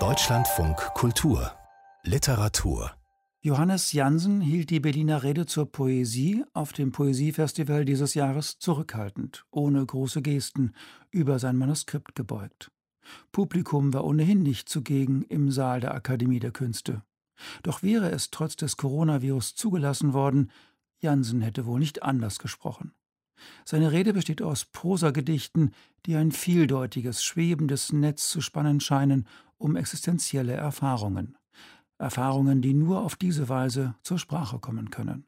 Deutschlandfunk Kultur Literatur Johannes Jansen hielt die Berliner Rede zur Poesie auf dem Poesiefestival dieses Jahres zurückhaltend, ohne große Gesten, über sein Manuskript gebeugt. Publikum war ohnehin nicht zugegen im Saal der Akademie der Künste. Doch wäre es trotz des Coronavirus zugelassen worden, Jansen hätte wohl nicht anders gesprochen. Seine Rede besteht aus Prosagedichten, die ein vieldeutiges, schwebendes Netz zu spannen scheinen um existenzielle Erfahrungen. Erfahrungen, die nur auf diese Weise zur Sprache kommen können.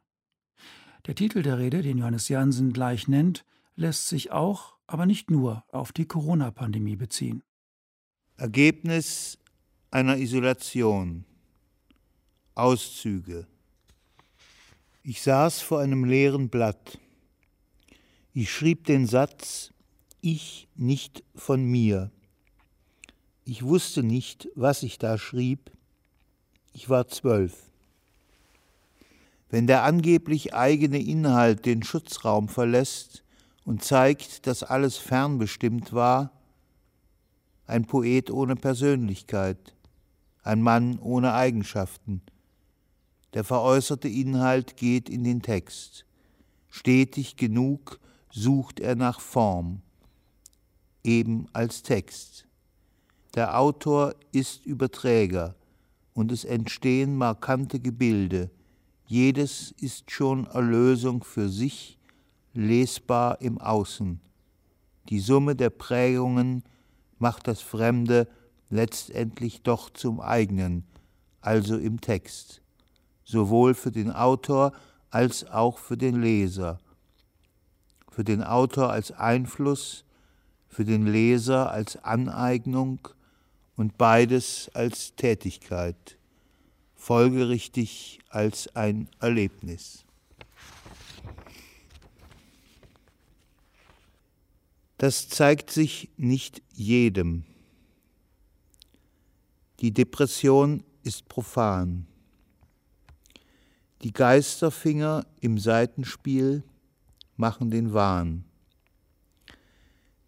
Der Titel der Rede, den Johannes Jansen gleich nennt, lässt sich auch, aber nicht nur auf die Corona-Pandemie beziehen. Ergebnis einer Isolation. Auszüge. Ich saß vor einem leeren Blatt. Ich schrieb den Satz Ich nicht von mir. Ich wusste nicht, was ich da schrieb. Ich war zwölf. Wenn der angeblich eigene Inhalt den Schutzraum verlässt und zeigt, dass alles fernbestimmt war, ein Poet ohne Persönlichkeit, ein Mann ohne Eigenschaften. Der veräußerte Inhalt geht in den Text. Stetig genug sucht er nach Form, eben als Text. Der Autor ist Überträger und es entstehen markante Gebilde. Jedes ist schon Erlösung für sich, lesbar im Außen. Die Summe der Prägungen macht das Fremde letztendlich doch zum eigenen, also im Text, sowohl für den Autor als auch für den Leser. Für den Autor als Einfluss, für den Leser als Aneignung und beides als Tätigkeit, folgerichtig als ein Erlebnis. Das zeigt sich nicht jedem. Die Depression ist profan. Die Geisterfinger im Seitenspiel machen den Wahn.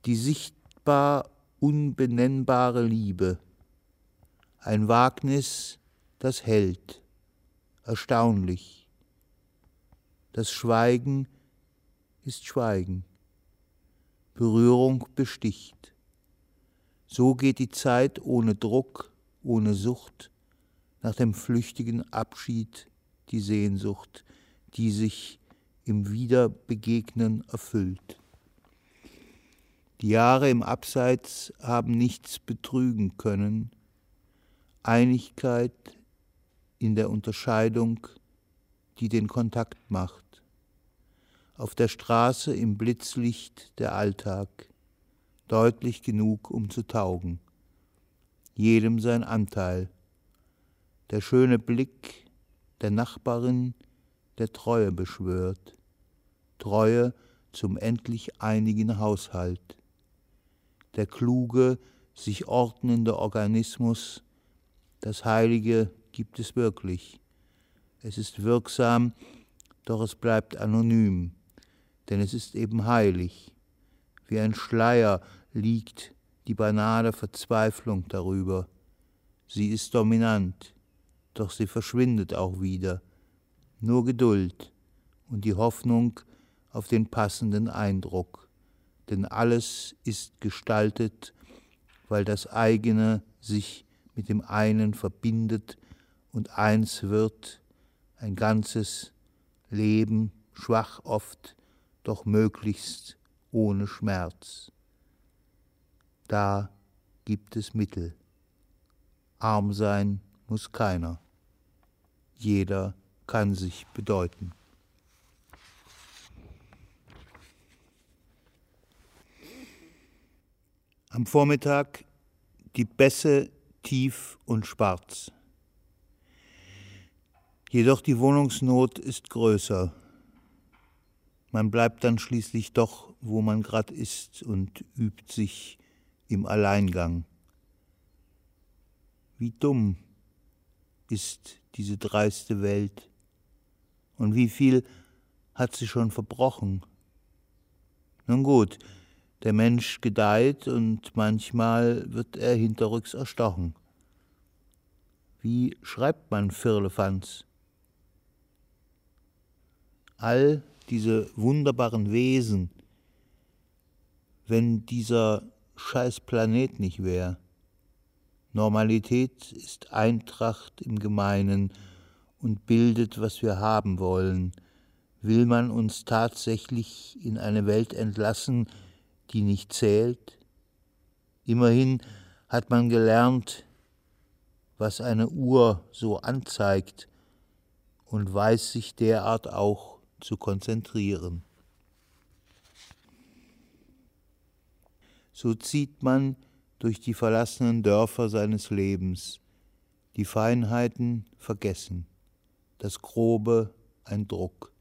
Die sichtbar unbenennbare Liebe, ein Wagnis, das hält, erstaunlich. Das Schweigen ist Schweigen. Berührung besticht. So geht die Zeit ohne Druck, ohne Sucht, nach dem flüchtigen Abschied die Sehnsucht, die sich im Wiederbegegnen erfüllt. Die Jahre im Abseits haben nichts betrügen können. Einigkeit in der Unterscheidung, die den Kontakt macht auf der Straße im Blitzlicht der Alltag, deutlich genug, um zu taugen. Jedem sein Anteil. Der schöne Blick der Nachbarin, der Treue beschwört. Treue zum endlich einigen Haushalt. Der kluge, sich ordnende Organismus, das Heilige gibt es wirklich. Es ist wirksam, doch es bleibt anonym denn es ist eben heilig. Wie ein Schleier liegt die banale Verzweiflung darüber. Sie ist dominant, doch sie verschwindet auch wieder. Nur Geduld und die Hoffnung auf den passenden Eindruck, denn alles ist gestaltet, weil das eigene sich mit dem einen verbindet und eins wird, ein ganzes Leben, schwach oft, doch möglichst ohne Schmerz. Da gibt es Mittel. Arm sein muss keiner. Jeder kann sich bedeuten. Am Vormittag die Bässe tief und schwarz. Jedoch die Wohnungsnot ist größer. Man bleibt dann schließlich doch, wo man grad ist und übt sich im Alleingang. Wie dumm ist diese dreiste Welt und wie viel hat sie schon verbrochen. Nun gut, Der Mensch gedeiht und manchmal wird er hinterrücks erstochen. Wie schreibt man Firlefanz? All diese wunderbaren Wesen, wenn dieser scheiß Planet nicht wäre. Normalität ist Eintracht im Gemeinen und bildet, was wir haben wollen. Will man uns tatsächlich in eine Welt entlassen, die nicht zählt? Immerhin hat man gelernt, was eine Uhr so anzeigt und weiß sich derart auch zu konzentrieren. So zieht man durch die verlassenen Dörfer seines Lebens, die Feinheiten vergessen, das Grobe ein Druck,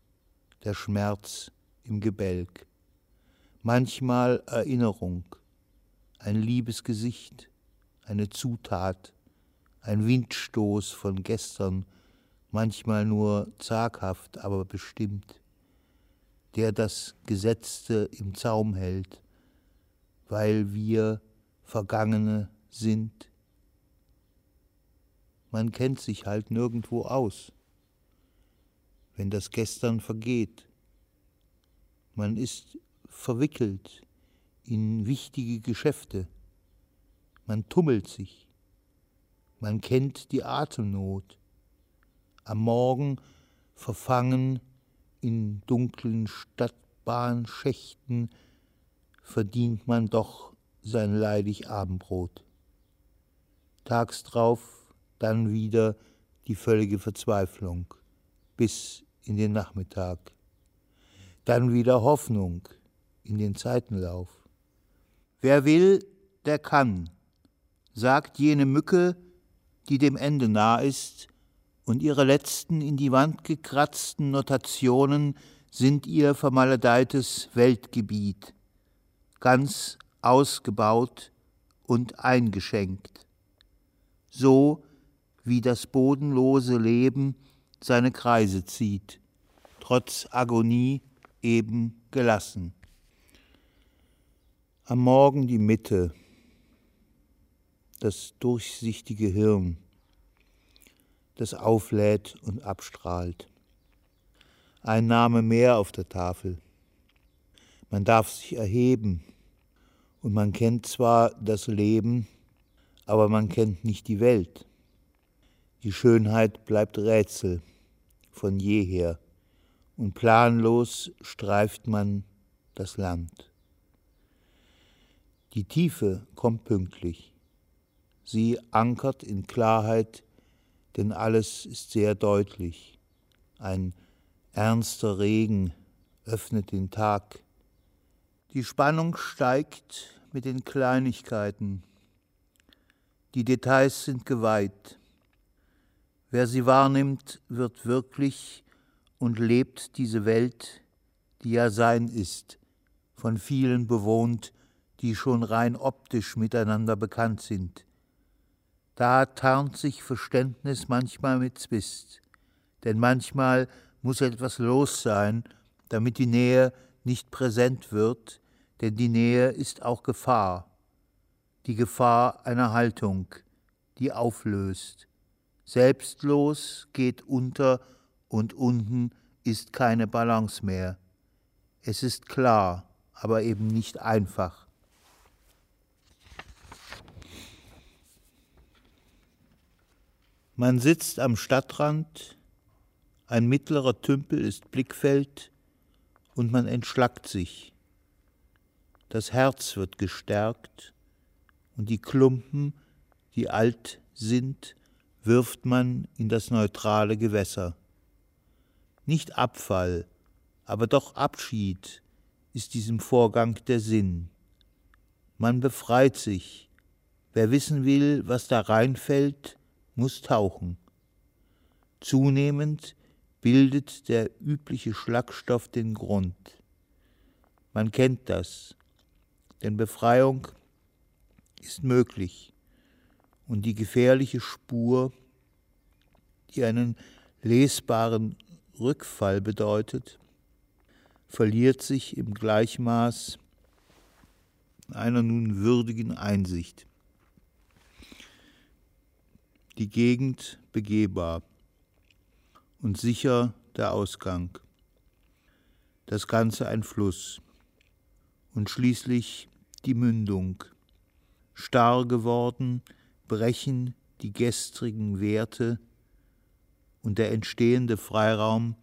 der Schmerz im Gebälk, manchmal Erinnerung, ein liebes Gesicht, eine Zutat, ein Windstoß von gestern, manchmal nur zaghaft, aber bestimmt, der das Gesetzte im Zaum hält, weil wir Vergangene sind. Man kennt sich halt nirgendwo aus, wenn das Gestern vergeht. Man ist verwickelt in wichtige Geschäfte. Man tummelt sich. Man kennt die Atemnot. Am Morgen verfangen in dunklen Stadtbahnschächten verdient man doch sein leidig Abendbrot. Tags drauf dann wieder die völlige Verzweiflung bis in den Nachmittag. Dann wieder Hoffnung in den Zeitenlauf. Wer will, der kann, sagt jene Mücke, die dem Ende nah ist, und ihre letzten in die Wand gekratzten Notationen sind ihr vermaledeites Weltgebiet, ganz ausgebaut und eingeschenkt, so wie das bodenlose Leben seine Kreise zieht, trotz Agonie eben gelassen. Am Morgen die Mitte, das durchsichtige Hirn, das auflädt und abstrahlt. Ein Name mehr auf der Tafel. Man darf sich erheben, und man kennt zwar das Leben, aber man kennt nicht die Welt. Die Schönheit bleibt Rätsel von jeher, und planlos streift man das Land. Die Tiefe kommt pünktlich. Sie ankert in Klarheit, denn alles ist sehr deutlich. Ein ernster Regen öffnet den Tag. Die Spannung steigt mit den Kleinigkeiten. Die Details sind geweiht. Wer sie wahrnimmt, wird wirklich und lebt diese Welt, die ja sein ist, von vielen bewohnt, die schon rein optisch miteinander bekannt sind. Da tarnt sich Verständnis manchmal mit Zwist, denn manchmal muss etwas los sein, damit die Nähe nicht präsent wird, denn die Nähe ist auch Gefahr, die Gefahr einer Haltung, die auflöst. Selbstlos geht unter und unten ist keine Balance mehr. Es ist klar, aber eben nicht einfach. Man sitzt am Stadtrand, ein mittlerer Tümpel ist Blickfeld und man entschlackt sich das Herz wird gestärkt und die Klumpen, die alt sind, wirft man in das neutrale Gewässer. Nicht Abfall, aber doch Abschied ist diesem Vorgang der Sinn. Man befreit sich. Wer wissen will, was da reinfällt, muss tauchen. Zunehmend bildet der übliche Schlagstoff den Grund. Man kennt das. Denn Befreiung ist möglich und die gefährliche Spur, die einen lesbaren Rückfall bedeutet, verliert sich im Gleichmaß einer nun würdigen Einsicht. Die Gegend begehbar und sicher der Ausgang. Das Ganze ein Fluss und schließlich die Mündung. Starr geworden brechen die gestrigen Werte und der entstehende Freiraum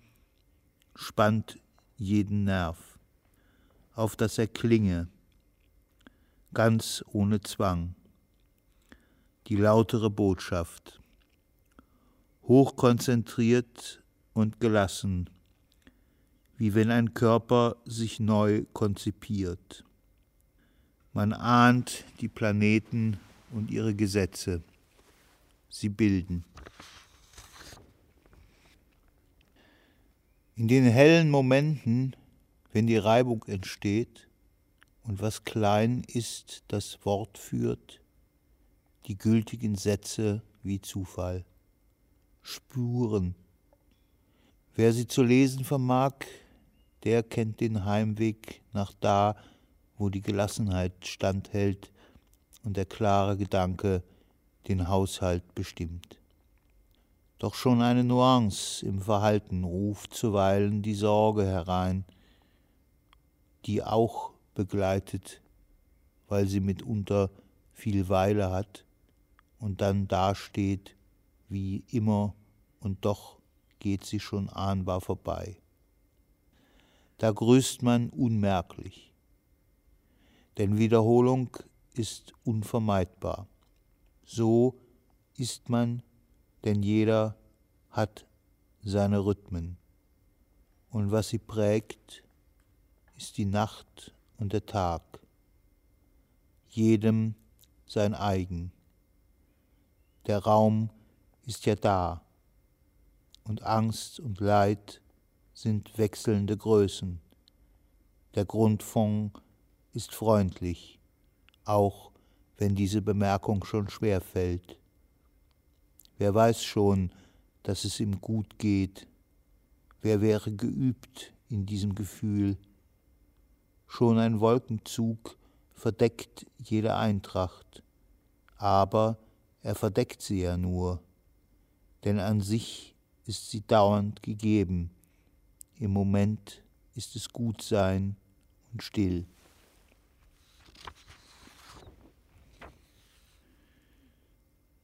spannt jeden Nerv, auf das er klinge, ganz ohne Zwang. Die lautere Botschaft, hochkonzentriert und gelassen, wie wenn ein Körper sich neu konzipiert. Man ahnt die Planeten und ihre Gesetze. Sie bilden. In den hellen Momenten, wenn die Reibung entsteht und was klein ist, das Wort führt, die gültigen Sätze wie Zufall, Spuren. Wer sie zu lesen vermag, der kennt den Heimweg nach da, wo die Gelassenheit standhält und der klare Gedanke den Haushalt bestimmt. Doch schon eine Nuance im Verhalten ruft zuweilen die Sorge herein, die auch begleitet, weil sie mitunter viel Weile hat und dann dasteht wie immer und doch geht sie schon ahnbar vorbei. Da grüßt man unmerklich, denn Wiederholung ist unvermeidbar. So ist man denn jeder hat seine Rhythmen. Und was sie prägt, ist die Nacht und der Tag. Jedem sein eigen. Der Raum ist ja da, und Angst und Leid sind wechselnde Größen. Der Grundfond ist freundlich, auch wenn diese Bemerkung schon schwer fällt. Wer weiß schon, dass es ihm gut geht? Wer wäre geübt in diesem Gefühl? Schon ein Wolkenzug verdeckt jede Eintracht, aber er verdeckt sie ja nur, denn an sich ist sie dauernd gegeben. Im Moment ist es gut sein und still.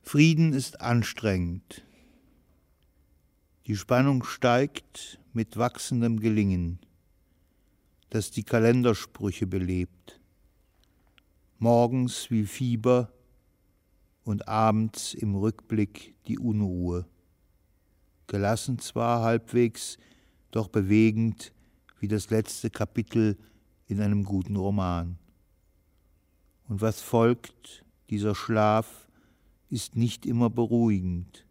Frieden ist anstrengend. Die Spannung steigt mit wachsendem Gelingen, das die Kalendersprüche belebt. Morgens wie Fieber und abends im Rückblick die Unruhe. Gelassen zwar halbwegs, doch bewegend wie das letzte Kapitel in einem guten Roman. Und was folgt, dieser Schlaf, ist nicht immer beruhigend.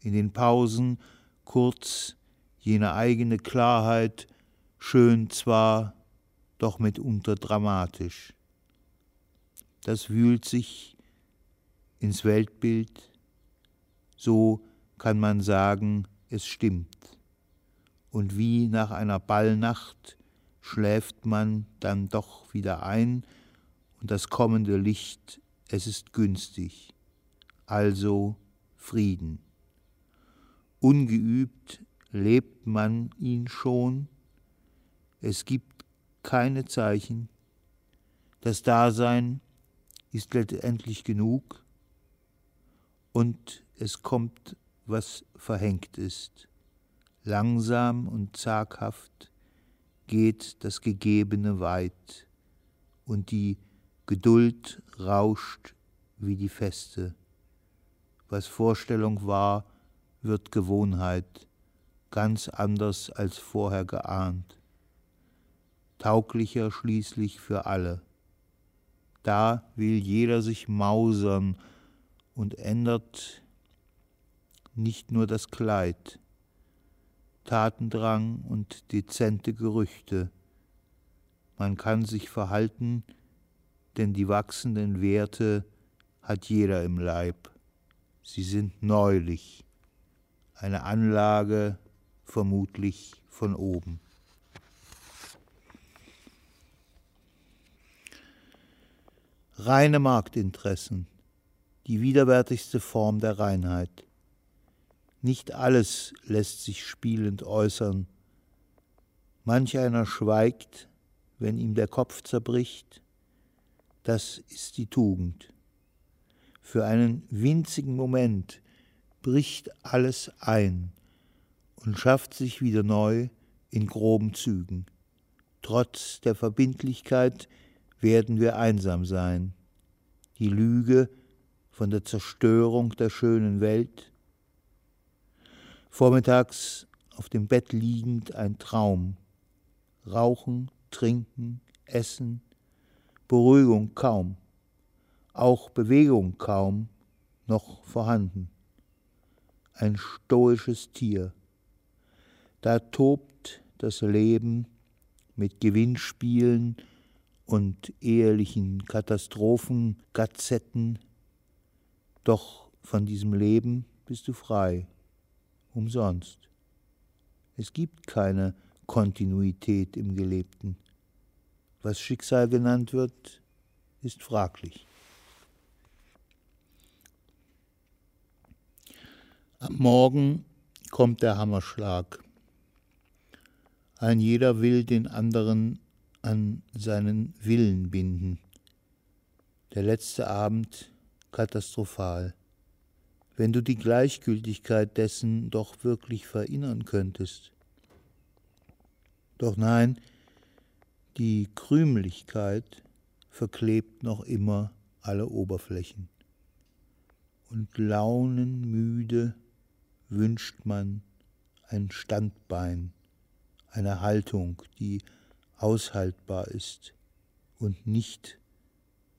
In den Pausen kurz jene eigene Klarheit, schön zwar, doch mitunter dramatisch. Das wühlt sich ins Weltbild, so kann man sagen, es stimmt. Und wie nach einer Ballnacht schläft man dann doch wieder ein. Und das kommende Licht, es ist günstig. Also Frieden. Ungeübt lebt man ihn schon, es gibt keine Zeichen, das Dasein ist letztendlich genug und es kommt, was verhängt ist. Langsam und zaghaft geht das Gegebene weit und die Geduld rauscht wie die Feste was Vorstellung war, wird Gewohnheit, ganz anders als vorher geahnt, tauglicher schließlich für alle. Da will jeder sich mausern und ändert nicht nur das Kleid, Tatendrang und dezente Gerüchte. Man kann sich verhalten, denn die wachsenden Werte hat jeder im Leib. Sie sind neulich, eine Anlage vermutlich von oben. reine Marktinteressen, die widerwärtigste Form der Reinheit. Nicht alles lässt sich spielend äußern. Manch einer schweigt, wenn ihm der Kopf zerbricht. Das ist die Tugend. Für einen winzigen Moment bricht alles ein und schafft sich wieder neu in groben Zügen. Trotz der Verbindlichkeit werden wir einsam sein. Die Lüge von der Zerstörung der schönen Welt. Vormittags auf dem Bett liegend ein Traum. Rauchen, trinken, essen, Beruhigung kaum, auch Bewegung kaum noch vorhanden. Ein stoisches Tier. Da tobt das Leben mit Gewinnspielen und ehelichen Katastrophen, Gazetten. Doch von diesem Leben bist du frei, umsonst. Es gibt keine Kontinuität im Gelebten. Was Schicksal genannt wird, ist fraglich. Am Morgen kommt der Hammerschlag. Ein jeder will den anderen an seinen Willen binden. Der letzte Abend katastrophal. Wenn du die Gleichgültigkeit dessen doch wirklich verinnern könntest. Doch nein, die Krümlichkeit verklebt noch immer alle Oberflächen. Und launenmüde wünscht man ein Standbein, eine Haltung, die aushaltbar ist und nicht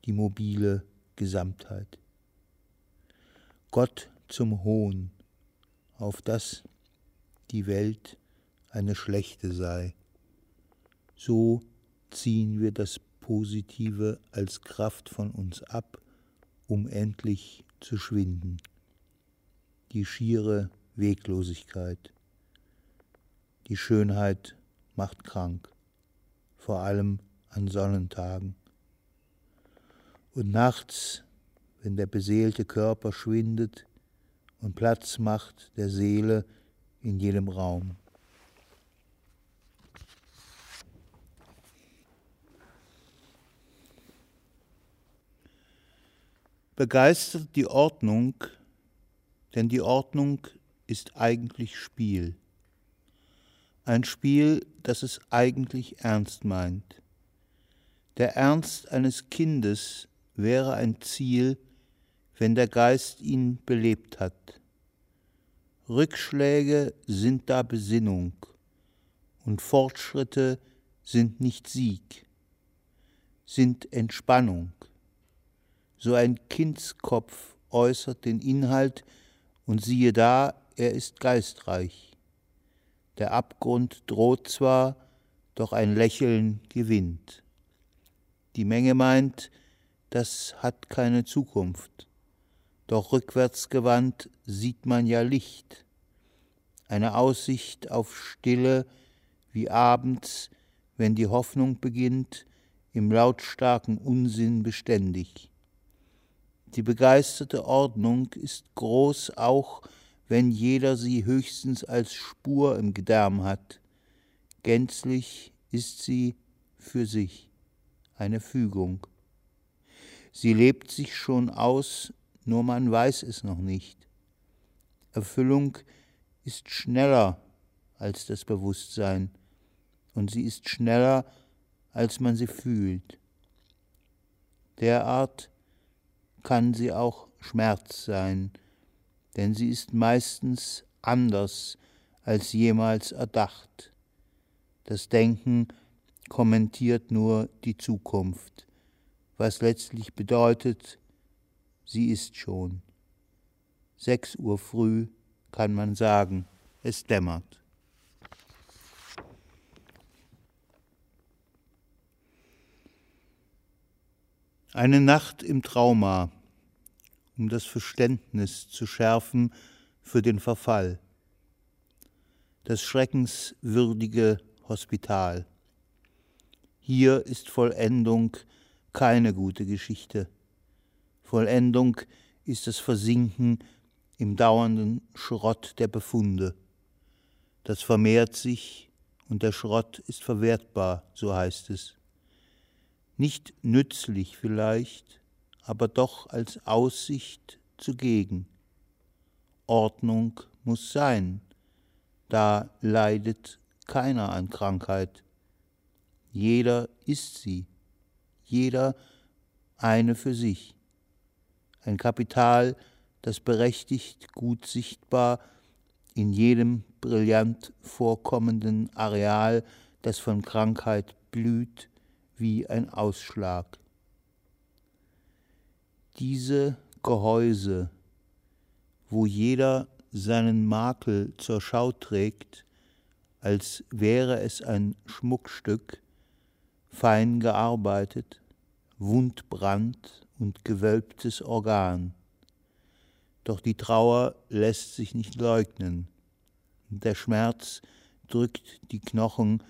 die mobile Gesamtheit. Gott zum Hohn, auf dass die Welt eine schlechte sei. So ziehen wir das Positive als Kraft von uns ab, um endlich zu schwinden. Die schiere Weglosigkeit. Die Schönheit macht krank vor allem an Sonnentagen. Und nachts, wenn der beseelte Körper schwindet und Platz macht der Seele in jedem Raum. Begeistert die Ordnung, denn die Ordnung ist eigentlich Spiel ein Spiel, das es eigentlich ernst meint. Der Ernst eines Kindes wäre ein Ziel, wenn der Geist ihn belebt hat. Rückschläge sind da Besinnung und Fortschritte sind nicht Sieg, sind Entspannung. So ein Kindskopf äußert den Inhalt und siehe da, er ist geistreich. Der Abgrund droht zwar, doch ein Lächeln gewinnt. Die Menge meint, das hat keine Zukunft. Doch rückwärts gewandt sieht man ja Licht. Eine Aussicht auf Stille wie abends, wenn die Hoffnung beginnt, im lautstarken Unsinn beständig. Die begeisterte Ordnung ist groß auch wenn jeder sie höchstens als Spur im Gedärm hat. Gänzlich ist sie für sich eine Fügung. Sie lebt sich schon aus, nur man weiß es noch nicht. Erfüllung ist schneller als das Bewusstsein und sie ist schneller, als man sie fühlt. Derart kann sie auch Schmerz sein, denn sie ist meistens anders als jemals erdacht. Das Denken kommentiert nur die Zukunft, was letztlich bedeutet, sie ist schon. Sechs Uhr früh kann man sagen, es dämmert. Eine Nacht im Trauma um das Verständnis zu schärfen für den Verfall. Das schreckenswürdige Hospital. Hier ist Vollendung keine gute Geschichte. Vollendung ist das Versinken im dauernden Schrott der Befunde. Das vermehrt sich und der Schrott ist verwertbar, so heißt es. Nicht nützlich vielleicht, aber doch als Aussicht zugegen. Ordnung muss sein, da leidet keiner an Krankheit. Jeder ist sie, jeder eine für sich. Ein Kapital, das berechtigt, gut sichtbar, in jedem brillant vorkommenden Areal, das von Krankheit blüht, wie ein Ausschlag. Diese Gehäuse, wo jeder seinen Makel zur Schau trägt, als wäre es ein Schmuckstück, fein gearbeitet, wundbrand und gewölbtes Organ. Doch die Trauer lässt sich nicht leugnen. Der Schmerz drückt die Knochen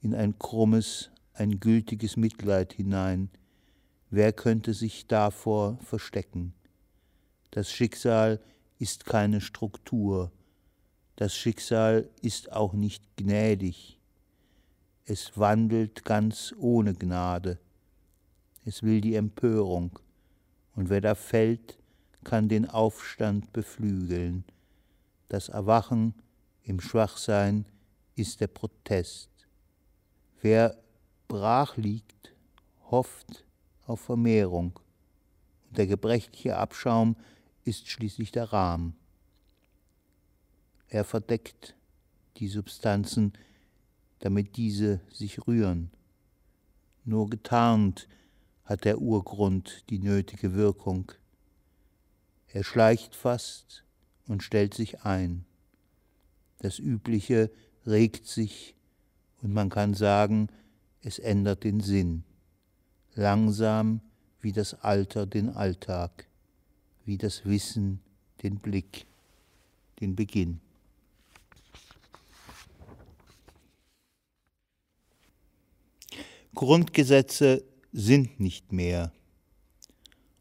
in ein krummes, ein gültiges Mitleid hinein. Wer könnte sich davor verstecken? Das Schicksal ist keine Struktur. Das Schicksal ist auch nicht gnädig. Es wandelt ganz ohne Gnade. Es will die Empörung. Und wer da fällt, kann den Aufstand beflügeln. Das Erwachen im Schwachsein ist der Protest. Wer brach liegt, hofft auf Vermehrung. Und der gebrechliche Abschaum ist schließlich der Rahmen. Er verdeckt die Substanzen, damit diese sich rühren. Nur getarnt hat der Urgrund die nötige Wirkung. Er schleicht fast und stellt sich ein. Das Übliche regt sich und man kann sagen, es ändert den Sinn. Langsam wie das Alter den Alltag, wie das Wissen den Blick, den Beginn. Grundgesetze sind nicht mehr.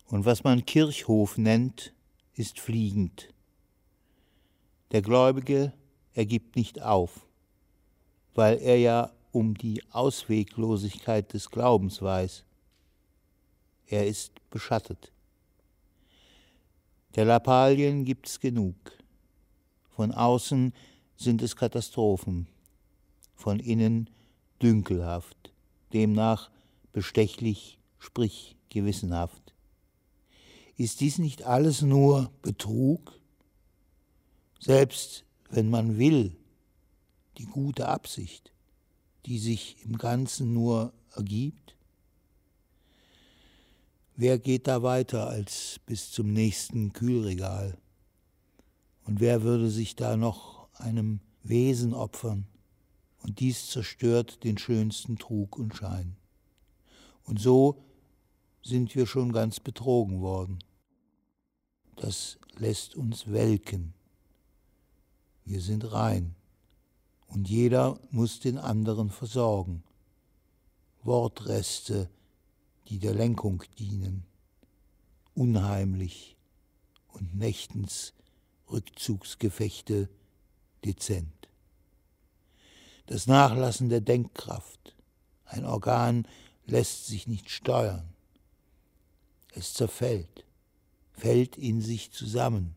Und was man Kirchhof nennt, ist fliegend. Der Gläubige ergibt nicht auf, weil er ja um die Ausweglosigkeit des Glaubens weiß. Er ist beschattet. Der Lappalien gibt's genug. Von außen sind es Katastrophen, von innen dünkelhaft, demnach bestechlich, sprich gewissenhaft. Ist dies nicht alles nur Betrug? Selbst wenn man will, die gute Absicht, die sich im Ganzen nur ergibt? Wer geht da weiter als bis zum nächsten Kühlregal? Und wer würde sich da noch einem Wesen opfern? Und dies zerstört den schönsten Trug und Schein. Und so sind wir schon ganz betrogen worden. Das lässt uns welken. Wir sind rein und jeder muss den anderen versorgen. Wortreste, die der Lenkung dienen, unheimlich und nächtens Rückzugsgefechte dezent. Das Nachlassen der Denkkraft, ein Organ lässt sich nicht steuern. Es zerfällt, fällt in sich zusammen,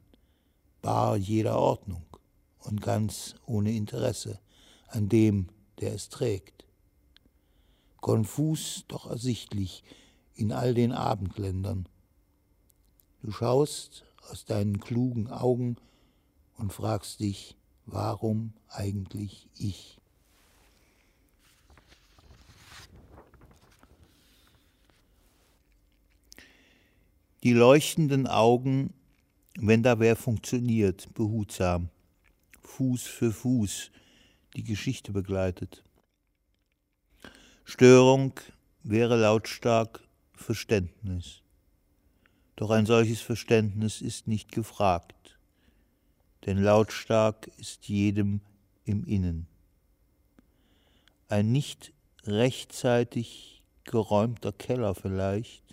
bar jeder Ordnung und ganz ohne Interesse an dem, der es trägt. Konfus, doch ersichtlich in all den Abendländern. Du schaust aus deinen klugen Augen und fragst dich, warum eigentlich ich? Die leuchtenden Augen, wenn da wer funktioniert, behutsam, Fuß für Fuß, die Geschichte begleitet. Störung wäre lautstark Verständnis. Doch ein solches Verständnis ist nicht gefragt, denn lautstark ist jedem im Innen. Ein nicht rechtzeitig geräumter Keller vielleicht.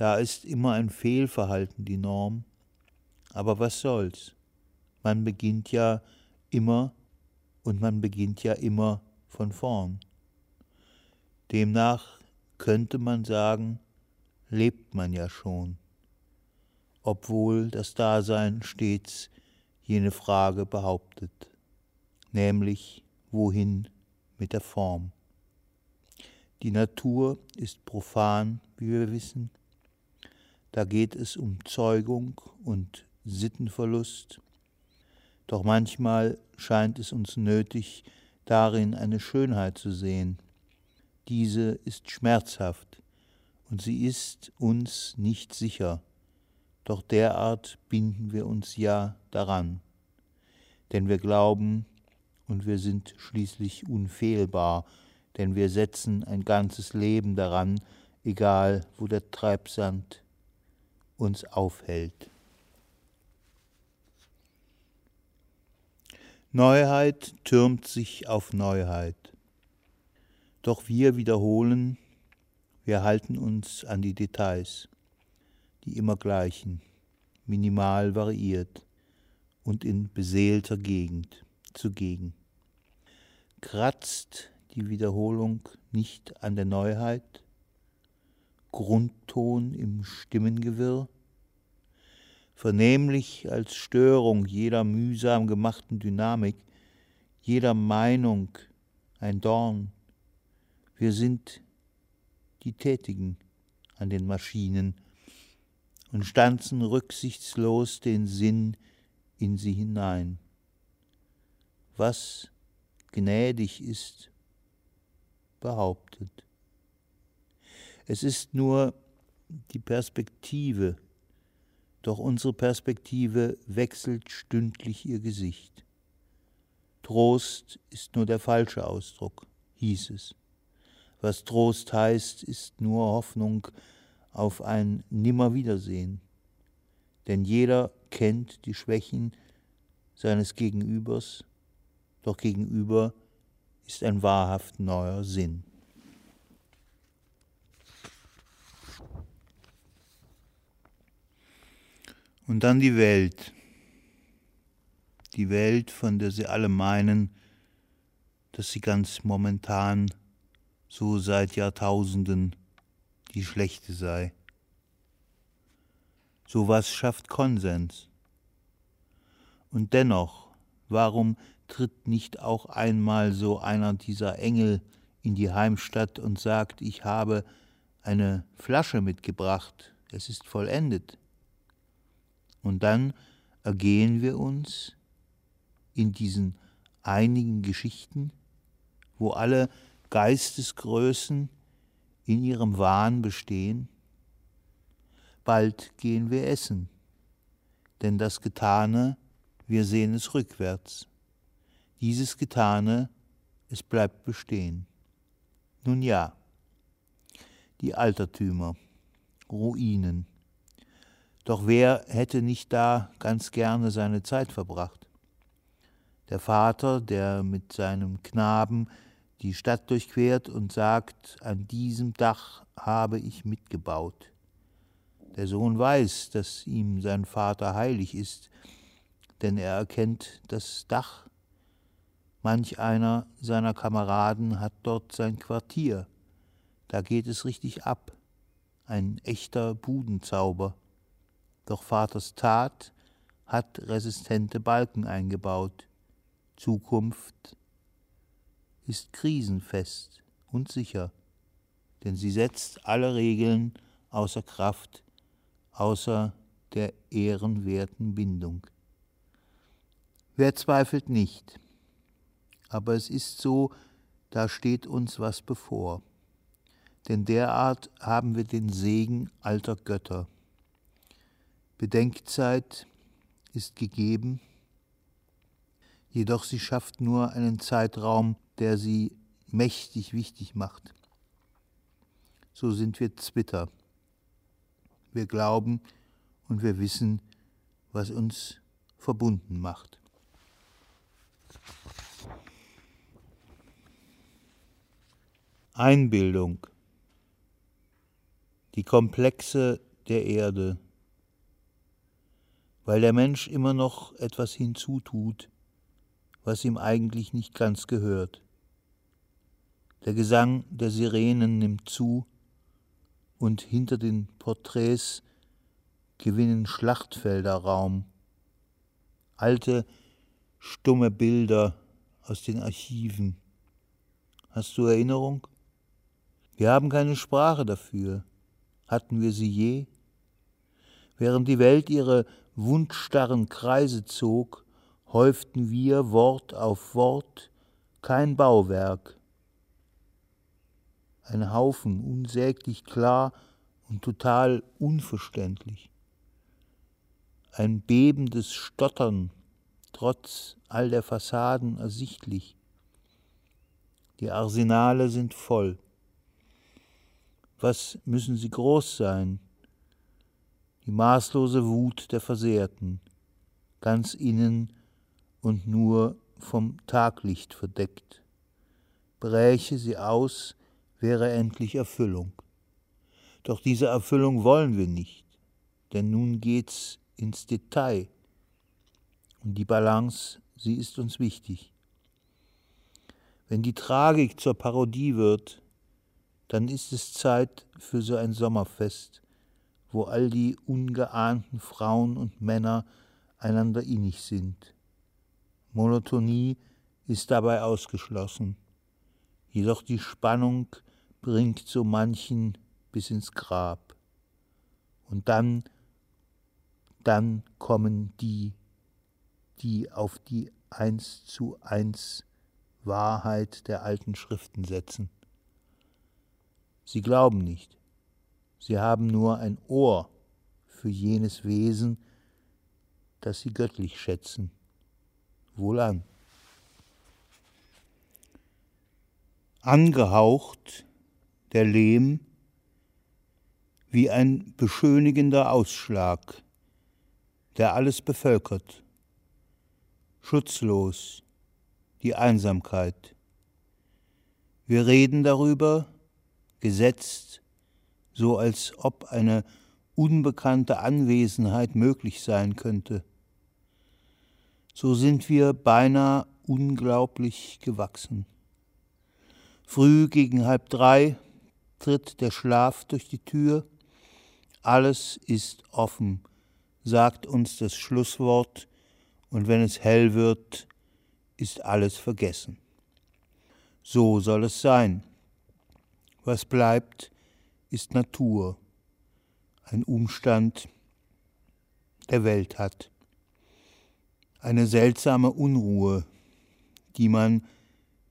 Da ist immer ein Fehlverhalten die Norm. Aber was soll's? Man beginnt ja immer und man beginnt ja immer von vorn. Demnach könnte man sagen, lebt man ja schon, obwohl das Dasein stets jene Frage behauptet, nämlich wohin mit der Form. Die Natur ist profan, wie wir wissen, da geht es um Zeugung und Sittenverlust, doch manchmal scheint es uns nötig, darin eine Schönheit zu sehen. Diese ist schmerzhaft und sie ist uns nicht sicher, doch derart binden wir uns ja daran, denn wir glauben und wir sind schließlich unfehlbar, denn wir setzen ein ganzes Leben daran, egal wo der Treibsand uns aufhält. Neuheit türmt sich auf Neuheit. Doch wir wiederholen, wir halten uns an die Details, die immer gleichen, minimal variiert und in beseelter Gegend zugegen. Kratzt die Wiederholung nicht an der Neuheit? Grundton im Stimmengewirr? Vernehmlich als Störung jeder mühsam gemachten Dynamik, jeder Meinung ein Dorn. Wir sind die Tätigen an den Maschinen und stanzen rücksichtslos den Sinn in sie hinein. Was gnädig ist, behauptet. Es ist nur die Perspektive, doch unsere Perspektive wechselt stündlich ihr Gesicht. Trost ist nur der falsche Ausdruck, hieß es. Was Trost heißt, ist nur Hoffnung auf ein Nimmerwiedersehen. Denn jeder kennt die Schwächen seines Gegenübers, doch gegenüber ist ein wahrhaft neuer Sinn. Und dann die Welt. Die Welt, von der sie alle meinen, dass sie ganz momentan, so seit Jahrtausenden, die schlechte sei. So was schafft Konsens. Und dennoch, warum tritt nicht auch einmal so einer dieser Engel in die Heimstatt und sagt, ich habe eine Flasche mitgebracht, es ist vollendet. Und dann ergehen wir uns in diesen einigen Geschichten, wo alle Geistesgrößen in ihrem Wahn bestehen. Bald gehen wir essen, denn das Getane, wir sehen es rückwärts. Dieses Getane, es bleibt bestehen. Nun ja, die Altertümer, Ruinen. Doch wer hätte nicht da ganz gerne seine Zeit verbracht? Der Vater, der mit seinem Knaben die Stadt durchquert und sagt, an diesem Dach habe ich mitgebaut. Der Sohn weiß, dass ihm sein Vater heilig ist, denn er erkennt das Dach Manch einer seiner Kameraden hat dort sein Quartier. Da geht es richtig ab. Ein echter Budenzauber. Doch Vaters Tat hat resistente Balken eingebaut. Zukunft ist krisenfest und sicher, denn sie setzt alle Regeln außer Kraft, außer der ehrenwerten Bindung. Wer zweifelt nicht, aber es ist so, da steht uns was bevor. Denn derart haben wir den Segen alter Götter. Bedenkzeit ist gegeben, jedoch sie schafft nur einen Zeitraum, der sie mächtig wichtig macht. So sind wir Zwitter. Wir glauben und wir wissen, was uns verbunden macht. Einbildung, die Komplexe der Erde, weil der Mensch immer noch etwas hinzutut, was ihm eigentlich nicht ganz gehört. Der Gesang der Sirenen nimmt zu, und hinter den Porträts gewinnen Schlachtfelder Raum. Alte, stumme Bilder aus den Archiven. Hast du Erinnerung? Wir haben keine Sprache dafür. Hatten wir sie je? Während die Welt ihre wundstarren Kreise zog, häuften wir Wort auf Wort, kein Bauwerk, ein Haufen, unsäglich klar und total unverständlich. Ein bebendes Stottern, trotz all der Fassaden ersichtlich. Die Arsenale sind voll. Was müssen sie groß sein? Die maßlose Wut der Versehrten, ganz innen und nur vom Taglicht verdeckt. Bräche sie aus wäre endlich Erfüllung. Doch diese Erfüllung wollen wir nicht, denn nun geht's ins Detail. Und die Balance, sie ist uns wichtig. Wenn die Tragik zur Parodie wird, dann ist es Zeit für so ein Sommerfest, wo all die ungeahnten Frauen und Männer einander innig sind. Monotonie ist dabei ausgeschlossen. Jedoch die Spannung bringt so manchen bis ins Grab. Und dann, dann kommen die, die auf die eins zu eins Wahrheit der alten Schriften setzen. Sie glauben nicht, sie haben nur ein Ohr für jenes Wesen, das sie göttlich schätzen. Wohlan. Angehaucht der Lehm wie ein beschönigender Ausschlag, der alles bevölkert, schutzlos die Einsamkeit. Wir reden darüber, gesetzt, so als ob eine unbekannte Anwesenheit möglich sein könnte. So sind wir beinahe unglaublich gewachsen. Früh gegen halb drei tritt der Schlaf durch die Tür. Alles ist offen, sagt uns das Schlusswort, und wenn es hell wird, ist alles vergessen. So soll es sein. Was bleibt, ist Natur, ein Umstand, der Welt hat. Eine seltsame Unruhe, die man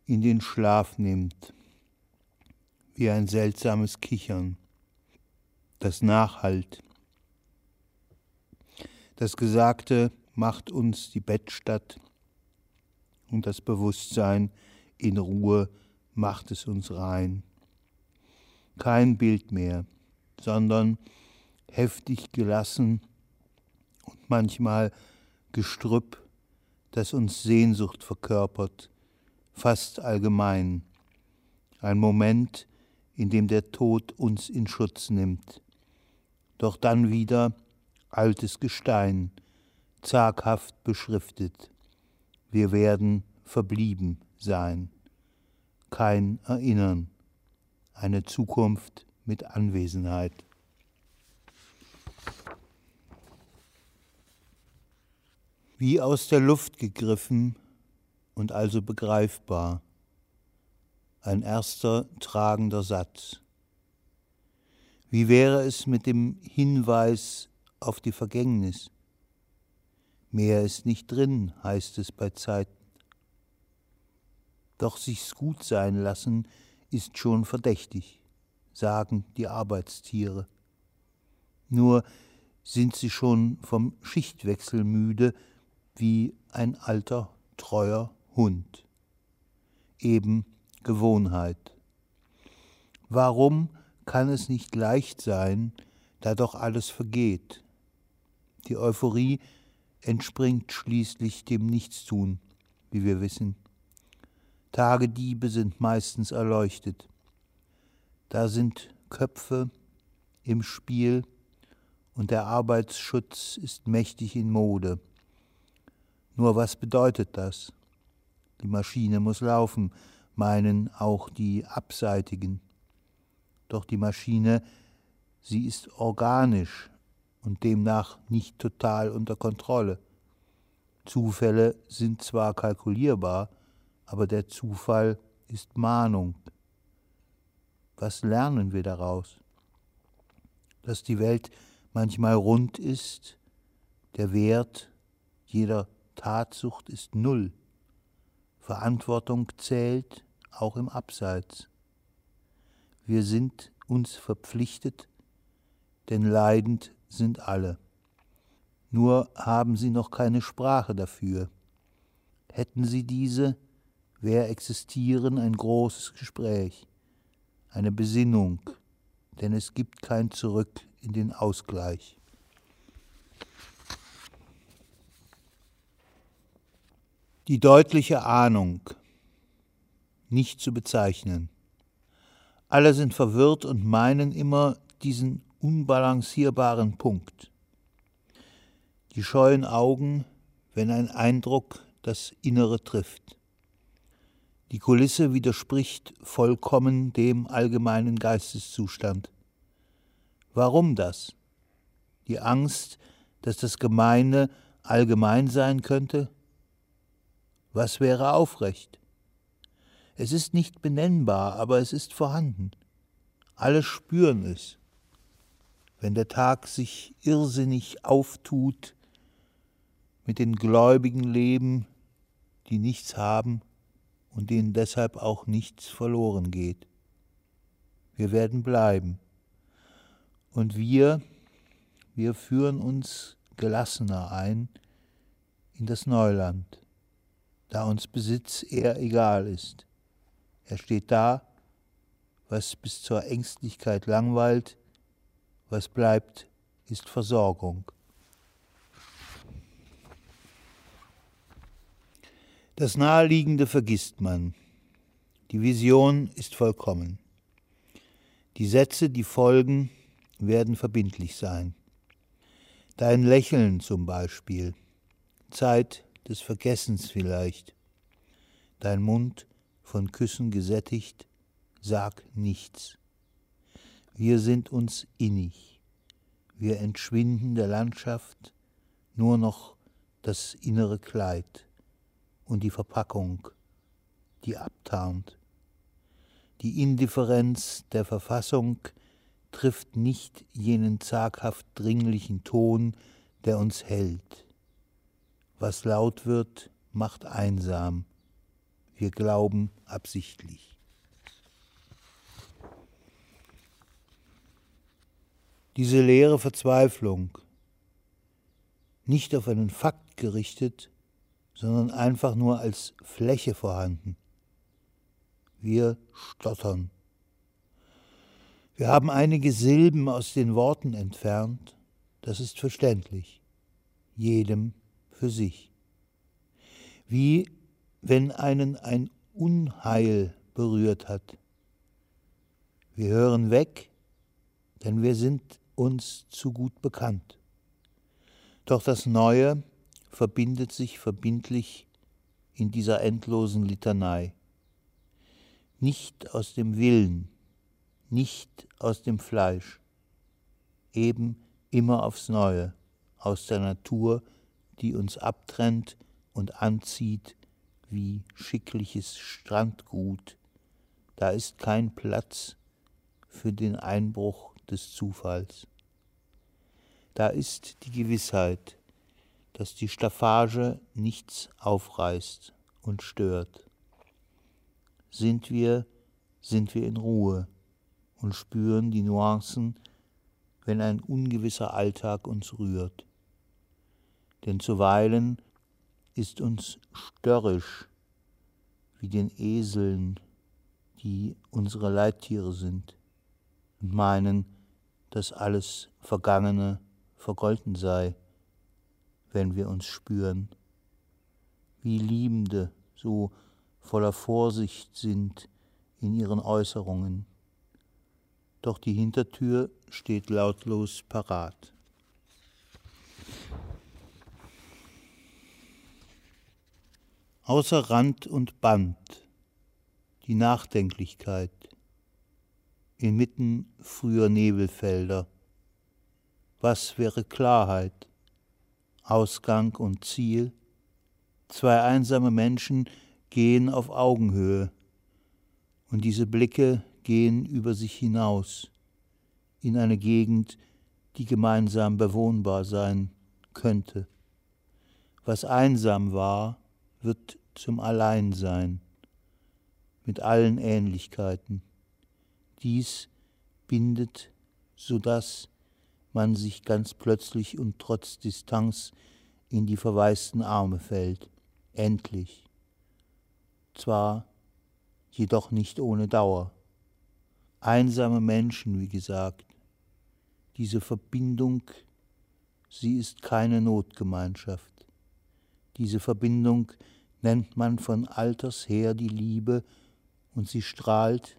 in den Schlaf nimmt wie ein seltsames Kichern, das nachhallt. Das Gesagte macht uns die Bettstatt und das Bewusstsein in Ruhe macht es uns rein. Kein Bild mehr, sondern heftig gelassen und manchmal Gestrüpp, das uns Sehnsucht verkörpert, fast allgemein. Ein Moment, in dem der Tod uns in Schutz nimmt. Doch dann wieder altes Gestein, zaghaft beschriftet. Wir werden verblieben sein. Kein Erinnern, eine Zukunft mit Anwesenheit. Wie aus der Luft gegriffen und also begreifbar ein erster tragender Satz. Wie wäre es mit dem Hinweis auf die Vergängnis? Mehr ist nicht drin, heißt es bei Zeiten. Doch sich's gut sein lassen ist schon verdächtig, sagen die Arbeitstiere. Nur sind sie schon vom Schichtwechsel müde, wie ein alter, treuer Hund. Eben Gewohnheit. Warum kann es nicht leicht sein, da doch alles vergeht? Die Euphorie entspringt schließlich dem Nichtstun, wie wir wissen. Tagediebe sind meistens erleuchtet. Da sind Köpfe, im Spiel und der Arbeitsschutz ist mächtig in Mode. Nur was bedeutet das? Die Maschine muss laufen, meinen auch die Abseitigen. Doch die Maschine, sie ist organisch und demnach nicht total unter Kontrolle. Zufälle sind zwar kalkulierbar, aber der Zufall ist Mahnung. Was lernen wir daraus? Dass die Welt manchmal rund ist, der Wert jeder Tatsucht ist null. Verantwortung zählt auch im Abseits. Wir sind uns verpflichtet, denn leidend sind alle. Nur haben sie noch keine Sprache dafür. Hätten sie diese, wäre existieren ein großes Gespräch, eine Besinnung, denn es gibt kein Zurück in den Ausgleich. Die deutliche Ahnung, nicht zu bezeichnen. Alle sind verwirrt und meinen immer diesen unbalancierbaren Punkt. Die scheuen Augen, wenn ein Eindruck das Innere trifft. Die Kulisse widerspricht vollkommen dem allgemeinen Geisteszustand. Warum das? Die Angst, dass das Gemeine allgemein sein könnte? Was wäre aufrecht? Es ist nicht benennbar, aber es ist vorhanden. Alle spüren es. Wenn der Tag sich irrsinnig auftut, mit den Gläubigen leben, die nichts haben und denen deshalb auch nichts verloren geht. Wir werden bleiben. Und wir, wir führen uns gelassener ein in das Neuland, da uns Besitz eher egal ist. Er steht da, was bis zur Ängstlichkeit langweilt, was bleibt, ist Versorgung. Das Naheliegende vergisst man. Die Vision ist vollkommen. Die Sätze, die folgen, werden verbindlich sein. Dein Lächeln zum Beispiel, Zeit des Vergessens vielleicht. Dein Mund von Küssen gesättigt, sag nichts. Wir sind uns innig. Wir entschwinden der Landschaft, nur noch das innere Kleid und die Verpackung, die abtarnt. Die Indifferenz der Verfassung trifft nicht jenen zaghaft dringlichen Ton, der uns hält. Was laut wird, macht einsam. Wir glauben absichtlich. Diese leere Verzweiflung, nicht auf einen Fakt gerichtet, sondern einfach nur als Fläche vorhanden. Wir stottern. Wir haben einige Silben aus den Worten entfernt, das ist verständlich, jedem für sich. Wie wenn einen ein Unheil berührt hat. Wir hören weg, denn wir sind uns zu gut bekannt. Doch das Neue verbindet sich verbindlich in dieser endlosen Litanei. Nicht aus dem Willen, nicht aus dem Fleisch, eben immer aufs Neue, aus der Natur, die uns abtrennt und anzieht wie schickliches Strandgut. Da ist kein Platz für den Einbruch des Zufalls. Da ist die Gewissheit, dass die Staffage nichts aufreißt und stört. Sind wir, sind wir in Ruhe und spüren die Nuancen, wenn ein ungewisser Alltag uns rührt. Denn zuweilen ist uns störrisch, wie den Eseln, die unsere Leittiere sind, und meinen, dass alles Vergangene vergolten sei wenn wir uns spüren, wie Liebende so voller Vorsicht sind in ihren Äußerungen. doch die Hintertür steht lautlos parat. Außer Rand und Band die Nachdenklichkeit inmitten früher Nebelfelder. Was wäre Klarheit, Ausgang und Ziel? Zwei einsame Menschen gehen auf Augenhöhe, und diese Blicke gehen über sich hinaus in eine Gegend, die gemeinsam bewohnbar sein könnte. Was einsam war, wird zum Alleinsein mit allen Ähnlichkeiten. Dies bindet, so dass man sich ganz plötzlich und trotz Distanz in die verwaisten Arme fällt. Endlich. Zwar jedoch nicht ohne Dauer einsame Menschen, wie gesagt. Diese Verbindung, sie ist keine Notgemeinschaft. Diese Verbindung nennt man von alters her die Liebe und sie strahlt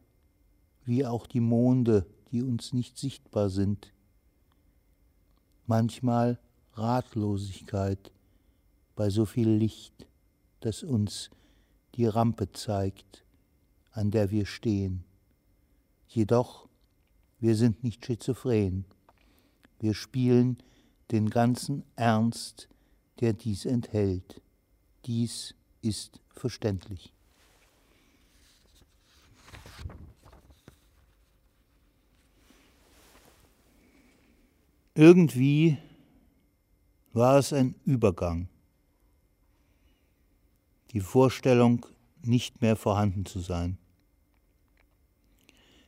wie auch die Monde, die uns nicht sichtbar sind. Manchmal Ratlosigkeit bei so viel Licht, das uns die Rampe zeigt, an der wir stehen. Jedoch, wir sind nicht schizophren. Wir spielen den ganzen Ernst, der dies enthält. Dies ist verständlich. Irgendwie war es ein Übergang, die Vorstellung, nicht mehr vorhanden zu sein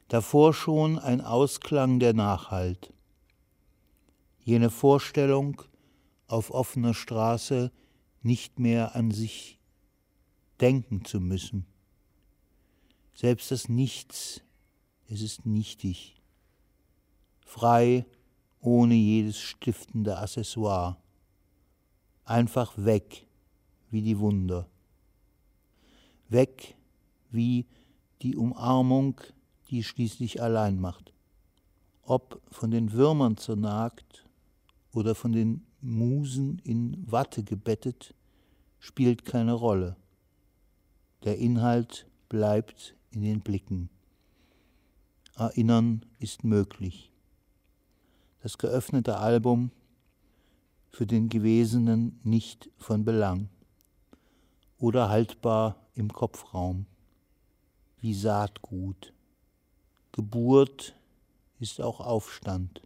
davor schon ein Ausklang der Nachhalt. Jene Vorstellung, auf offener Straße nicht mehr an sich denken zu müssen. Selbst das Nichts, es ist nichtig, frei, ohne jedes stiftende Accessoire, einfach weg wie die Wunder, weg wie die Umarmung die schließlich allein macht. Ob von den Würmern zernagt oder von den Musen in Watte gebettet, spielt keine Rolle. Der Inhalt bleibt in den Blicken. Erinnern ist möglich. Das geöffnete Album für den Gewesenen nicht von Belang oder haltbar im Kopfraum, wie Saatgut. Geburt ist auch Aufstand.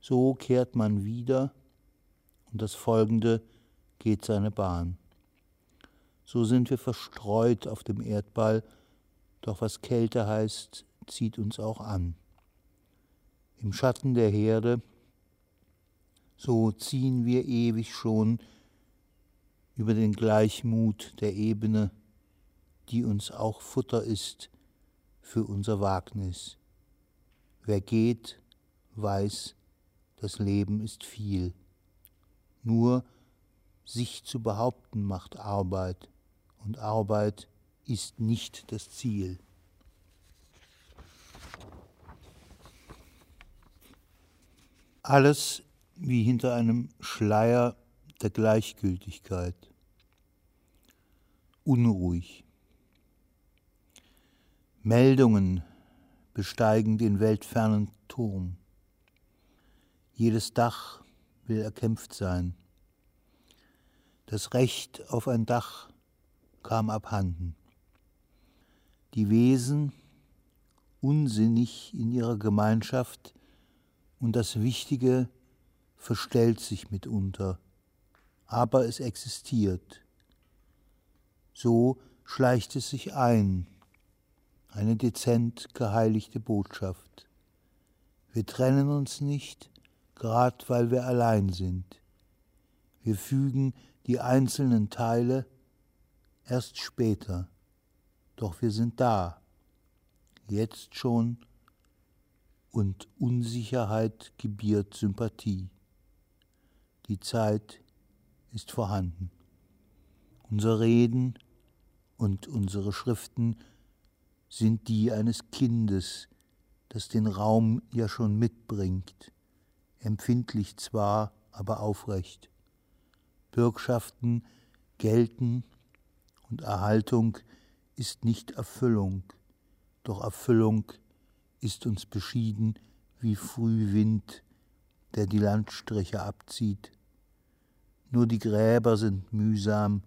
So kehrt man wieder und das Folgende geht seine Bahn. So sind wir verstreut auf dem Erdball, doch was Kälte heißt, zieht uns auch an. Im Schatten der Herde, so ziehen wir ewig schon über den Gleichmut der Ebene, die uns auch Futter ist für unser Wagnis. Wer geht, weiß, das Leben ist viel. Nur sich zu behaupten macht Arbeit, und Arbeit ist nicht das Ziel. Alles wie hinter einem Schleier der Gleichgültigkeit. Unruhig. Meldungen besteigen den weltfernen Turm. Jedes Dach will erkämpft sein. Das Recht auf ein Dach kam abhanden. Die Wesen, unsinnig in ihrer Gemeinschaft, und das Wichtige verstellt sich mitunter, aber es existiert. So schleicht es sich ein eine dezent geheiligte Botschaft. Wir trennen uns nicht, grad weil wir allein sind. Wir fügen die einzelnen Teile erst später, doch wir sind da, jetzt schon, und Unsicherheit gebiert Sympathie. Die Zeit ist vorhanden. Unser Reden und unsere Schriften sind die eines Kindes, das den Raum ja schon mitbringt, empfindlich zwar, aber aufrecht. Bürgschaften gelten und Erhaltung ist nicht Erfüllung, doch Erfüllung ist uns beschieden wie Frühwind, der die Landstriche abzieht. Nur die Gräber sind mühsam,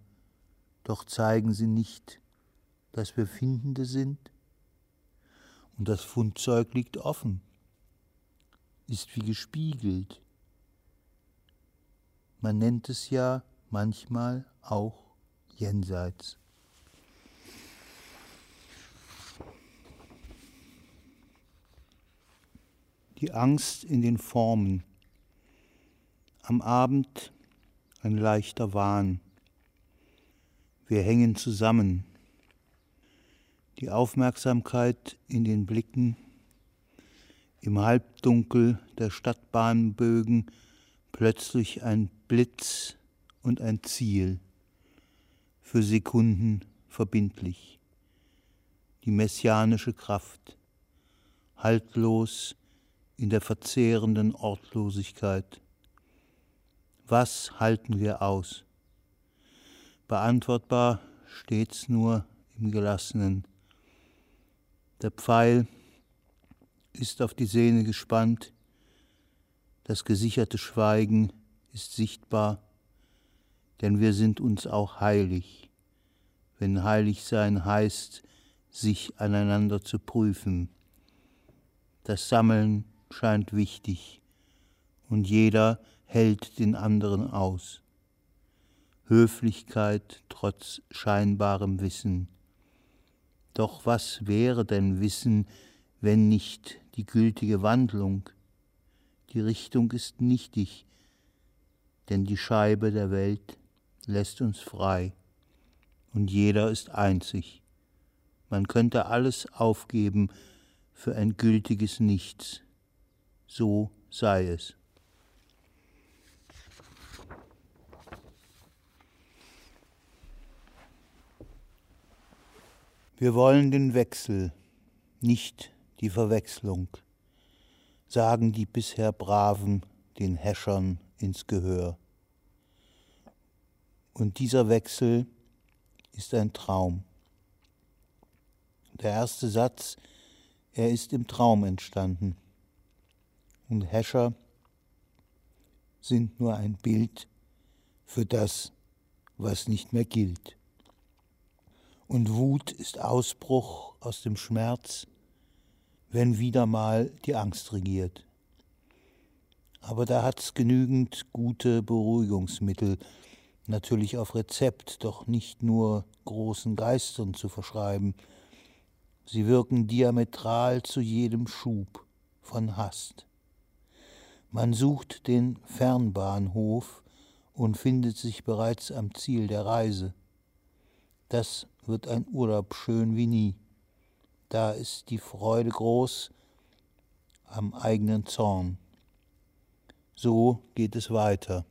doch zeigen sie nicht, dass wir Findende sind. Und das Fundzeug liegt offen, ist wie gespiegelt. Man nennt es ja manchmal auch jenseits. Die Angst in den Formen. Am Abend ein leichter Wahn. Wir hängen zusammen. Die Aufmerksamkeit in den Blicken, im Halbdunkel der Stadtbahnbögen plötzlich ein Blitz und ein Ziel, für Sekunden verbindlich. Die messianische Kraft, haltlos in der verzehrenden Ortlosigkeit. Was halten wir aus? Beantwortbar stets nur im Gelassenen. Der Pfeil ist auf die Sehne gespannt, das gesicherte Schweigen ist sichtbar, denn wir sind uns auch heilig, wenn heilig sein heißt, sich aneinander zu prüfen. Das Sammeln scheint wichtig und jeder hält den anderen aus. Höflichkeit trotz scheinbarem Wissen. Doch was wäre denn Wissen, wenn nicht die gültige Wandlung? Die Richtung ist nichtig, denn die Scheibe der Welt lässt uns frei und jeder ist einzig. Man könnte alles aufgeben für ein gültiges Nichts so sei es. Wir wollen den Wechsel, nicht die Verwechslung, sagen die bisher Braven den Häschern ins Gehör. Und dieser Wechsel ist ein Traum. Der erste Satz, er ist im Traum entstanden und Häscher sind nur ein Bild für das, was nicht mehr gilt. Und Wut ist Ausbruch aus dem Schmerz, wenn wieder mal die Angst regiert. Aber da hat's genügend gute Beruhigungsmittel, natürlich auf Rezept, doch nicht nur großen Geistern zu verschreiben. Sie wirken diametral zu jedem Schub von Hast. Man sucht den Fernbahnhof und findet sich bereits am Ziel der Reise. Das wird ein Urlaub schön wie nie. Da ist die Freude groß am eigenen Zorn. So geht es weiter.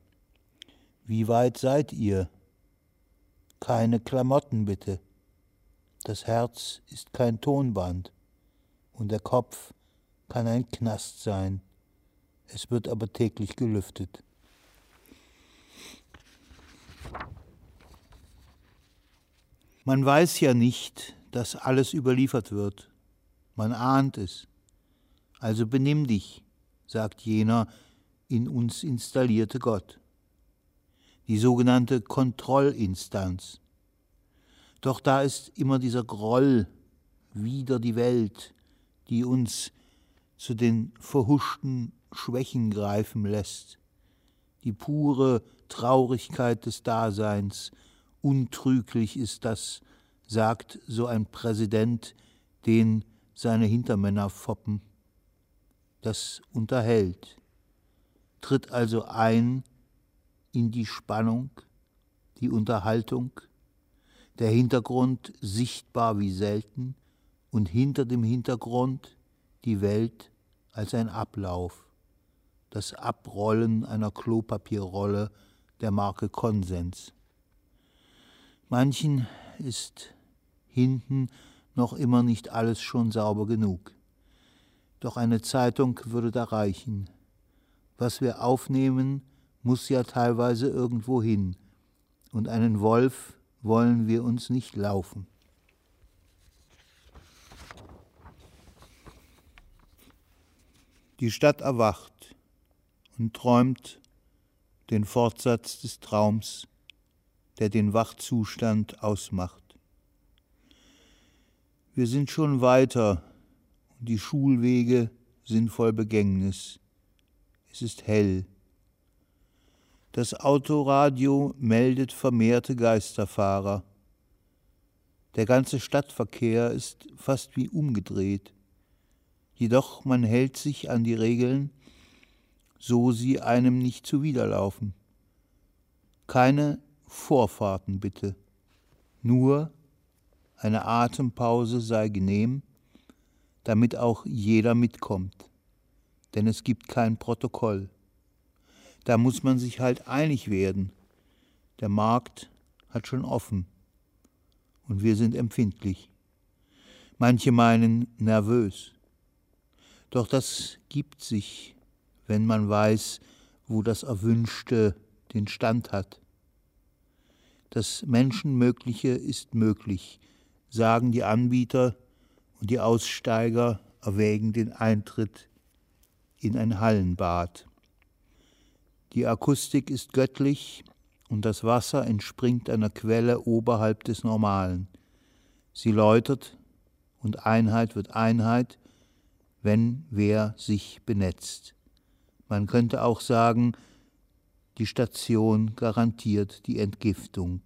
Wie weit seid ihr? Keine Klamotten bitte. Das Herz ist kein Tonband und der Kopf kann ein Knast sein. Es wird aber täglich gelüftet. Man weiß ja nicht, dass alles überliefert wird. Man ahnt es. Also benimm dich, sagt jener in uns installierte Gott. Die sogenannte Kontrollinstanz. Doch da ist immer dieser Groll wider die Welt, die uns zu den verhuschten Schwächen greifen lässt, die pure Traurigkeit des Daseins, untrüglich ist das, sagt so ein Präsident, den seine Hintermänner foppen. Das unterhält, tritt also ein in die Spannung, die Unterhaltung, der Hintergrund sichtbar wie selten und hinter dem Hintergrund die Welt als ein Ablauf das Abrollen einer Klopapierrolle der Marke Konsens. Manchen ist hinten noch immer nicht alles schon sauber genug. Doch eine Zeitung würde da reichen. Was wir aufnehmen, muss ja teilweise irgendwo hin. Und einen Wolf wollen wir uns nicht laufen. Die Stadt erwacht und träumt den Fortsatz des Traums, der den Wachzustand ausmacht. Wir sind schon weiter und die Schulwege sind voll Begängnis. Es ist hell. Das Autoradio meldet vermehrte Geisterfahrer. Der ganze Stadtverkehr ist fast wie umgedreht jedoch man hält sich an die Regeln, so sie einem nicht zuwiderlaufen. Keine Vorfahrten bitte, nur eine Atempause sei genehm, damit auch jeder mitkommt, denn es gibt kein Protokoll. Da muss man sich halt einig werden. Der Markt hat schon offen und wir sind empfindlich. Manche meinen nervös. Doch das gibt sich, wenn man weiß, wo das Erwünschte den Stand hat. Das Menschenmögliche ist möglich, sagen die Anbieter, und die Aussteiger erwägen den Eintritt in ein Hallenbad. Die Akustik ist göttlich und das Wasser entspringt einer Quelle oberhalb des Normalen. Sie läutert und Einheit wird Einheit, wenn wer sich benetzt. Man könnte auch sagen, die Station garantiert die Entgiftung.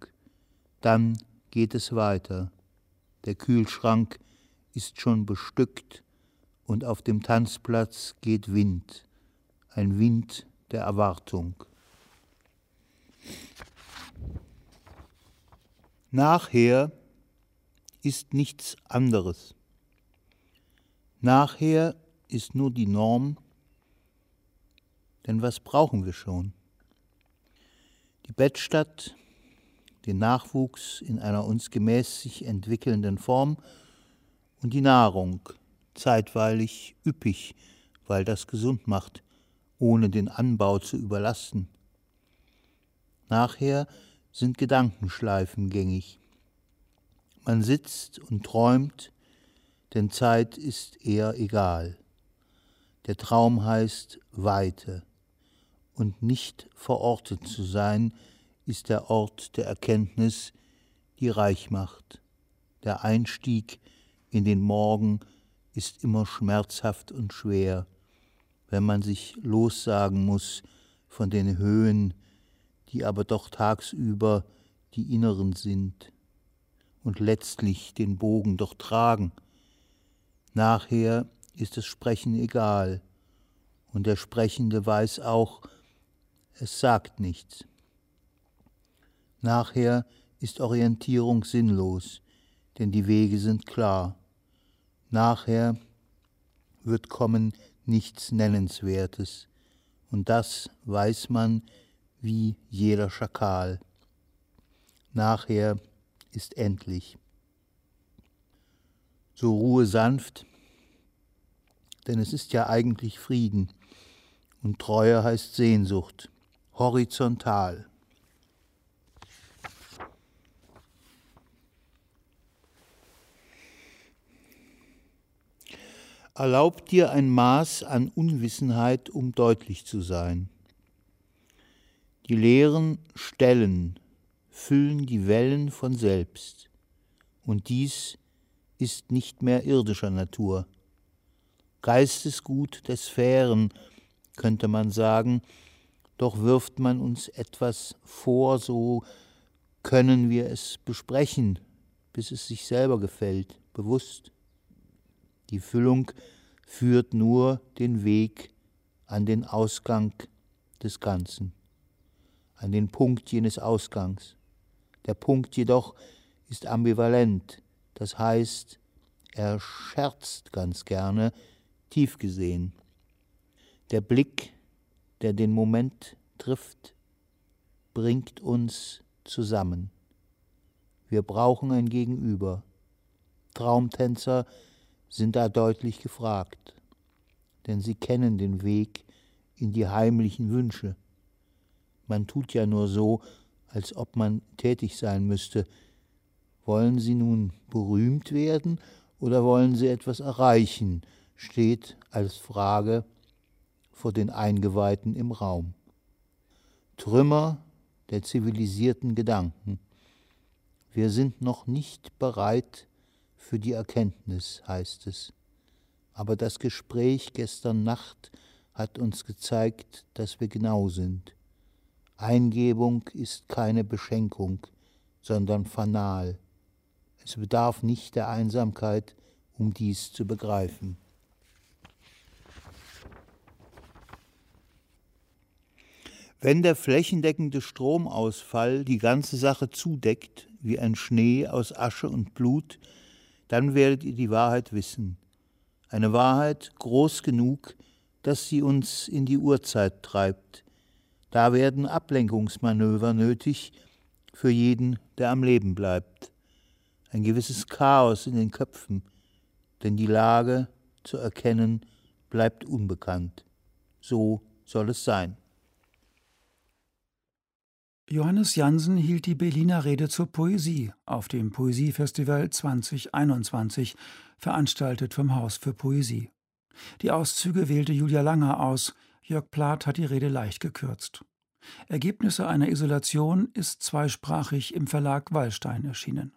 Dann geht es weiter. Der Kühlschrank ist schon bestückt und auf dem Tanzplatz geht Wind, ein Wind der Erwartung. Nachher ist nichts anderes. Nachher ist nur die Norm, denn was brauchen wir schon? Die Bettstatt, den Nachwuchs in einer uns gemäß sich entwickelnden Form und die Nahrung, zeitweilig üppig, weil das gesund macht, ohne den Anbau zu überlasten. Nachher sind Gedankenschleifen gängig. Man sitzt und träumt, denn Zeit ist eher egal. Der Traum heißt Weite, und nicht verortet zu sein, ist der Ort der Erkenntnis, die reich macht. Der Einstieg in den Morgen ist immer schmerzhaft und schwer, wenn man sich lossagen muss von den Höhen, die aber doch tagsüber die inneren sind und letztlich den Bogen doch tragen Nachher ist das Sprechen egal, und der Sprechende weiß auch, es sagt nichts. Nachher ist Orientierung sinnlos, denn die Wege sind klar. Nachher wird kommen nichts Nennenswertes, und das weiß man wie jeder Schakal. Nachher ist endlich so ruhe sanft, denn es ist ja eigentlich Frieden und Treue heißt Sehnsucht, horizontal. Erlaub dir ein Maß an Unwissenheit, um deutlich zu sein. Die leeren Stellen füllen die Wellen von selbst, und dies ist nicht mehr irdischer Natur. Geistesgut der Sphären, könnte man sagen, doch wirft man uns etwas vor, so können wir es besprechen, bis es sich selber gefällt, bewusst. Die Füllung führt nur den Weg an den Ausgang des Ganzen, an den Punkt jenes Ausgangs. Der Punkt jedoch ist ambivalent, das heißt, er scherzt ganz gerne, tief gesehen. Der Blick, der den Moment trifft, bringt uns zusammen. Wir brauchen ein Gegenüber. Traumtänzer sind da deutlich gefragt. denn sie kennen den Weg in die heimlichen Wünsche. Man tut ja nur so, als ob man tätig sein müsste. Wollen Sie nun berühmt werden oder wollen Sie etwas erreichen, steht als Frage vor den Eingeweihten im Raum. Trümmer der zivilisierten Gedanken. Wir sind noch nicht bereit für die Erkenntnis, heißt es. Aber das Gespräch gestern Nacht hat uns gezeigt, dass wir genau sind. Eingebung ist keine Beschenkung, sondern Fanal. Es bedarf nicht der Einsamkeit, um dies zu begreifen. Wenn der flächendeckende Stromausfall die ganze Sache zudeckt, wie ein Schnee aus Asche und Blut, dann werdet ihr die Wahrheit wissen. Eine Wahrheit groß genug, dass sie uns in die Urzeit treibt. Da werden Ablenkungsmanöver nötig für jeden, der am Leben bleibt. Ein gewisses Chaos in den Köpfen, denn die Lage zu erkennen bleibt unbekannt. So soll es sein. Johannes Jansen hielt die Berliner Rede zur Poesie auf dem Poesiefestival 2021, veranstaltet vom Haus für Poesie. Die Auszüge wählte Julia Langer aus, Jörg Plath hat die Rede leicht gekürzt. Ergebnisse einer Isolation ist zweisprachig im Verlag Wallstein erschienen.